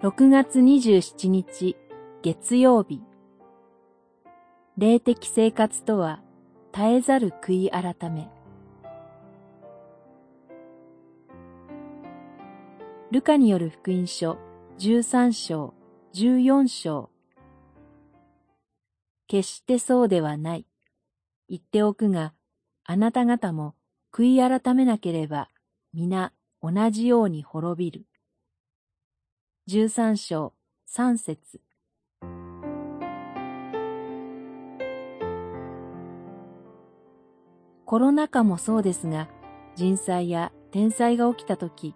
6月27日月曜日霊的生活とは絶えざる悔い改めルカによる福音書13章14章決してそうではない。言っておくが、あなた方も悔い改めなければ皆同じように滅びる。十三章三節。コロナ禍もそうですが、人災や天災が起きたとき、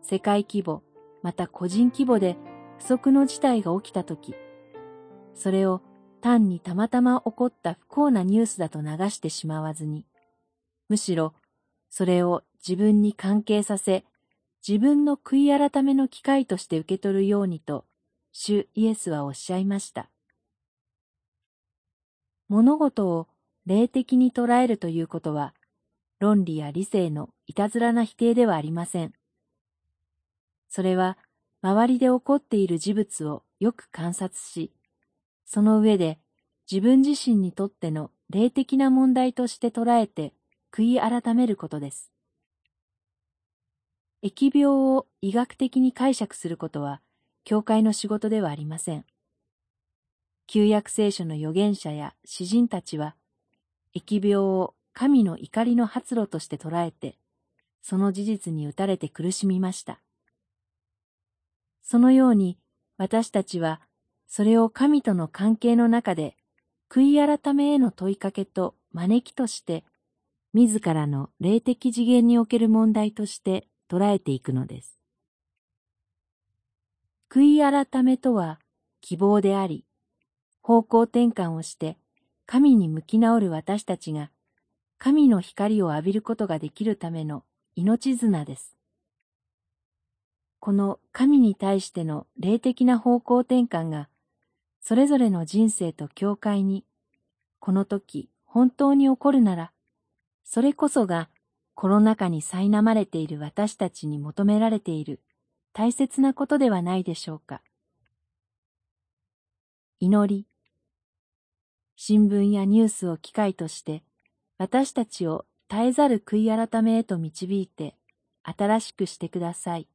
世界規模、また個人規模で不測の事態が起きたとき、それを単にたまたま起こった不幸なニュースだと流してしまわずに、むしろそれを自分に関係させ、自分の悔い改めの機会として受け取るようにと、主イエスはおっしゃいました。物事を霊的に捉えるということは、論理や理性のいたずらな否定ではありません。それは、周りで起こっている事物をよく観察し、その上で自分自身にとっての霊的な問題として捉えて悔い改めることです。疫病を医学的に解釈することは、教会の仕事ではありません。旧約聖書の預言者や詩人たちは、疫病を神の怒りの発露として捉えて、その事実に打たれて苦しみました。そのように、私たちは、それを神との関係の中で、悔い改めへの問いかけと招きとして、自らの霊的次元における問題として捉えていくのです。悔い改めとは希望であり、方向転換をして神に向き直る私たちが神の光を浴びることができるための命綱です。この神に対しての霊的な方向転換がそれぞれの人生と教会にこの時本当に起こるなら、それこそがコロナ禍に苛まれている私たちに求められている大切なことではないでしょうか。祈り。新聞やニュースを機会として私たちを絶えざる悔い改めへと導いて新しくしてください。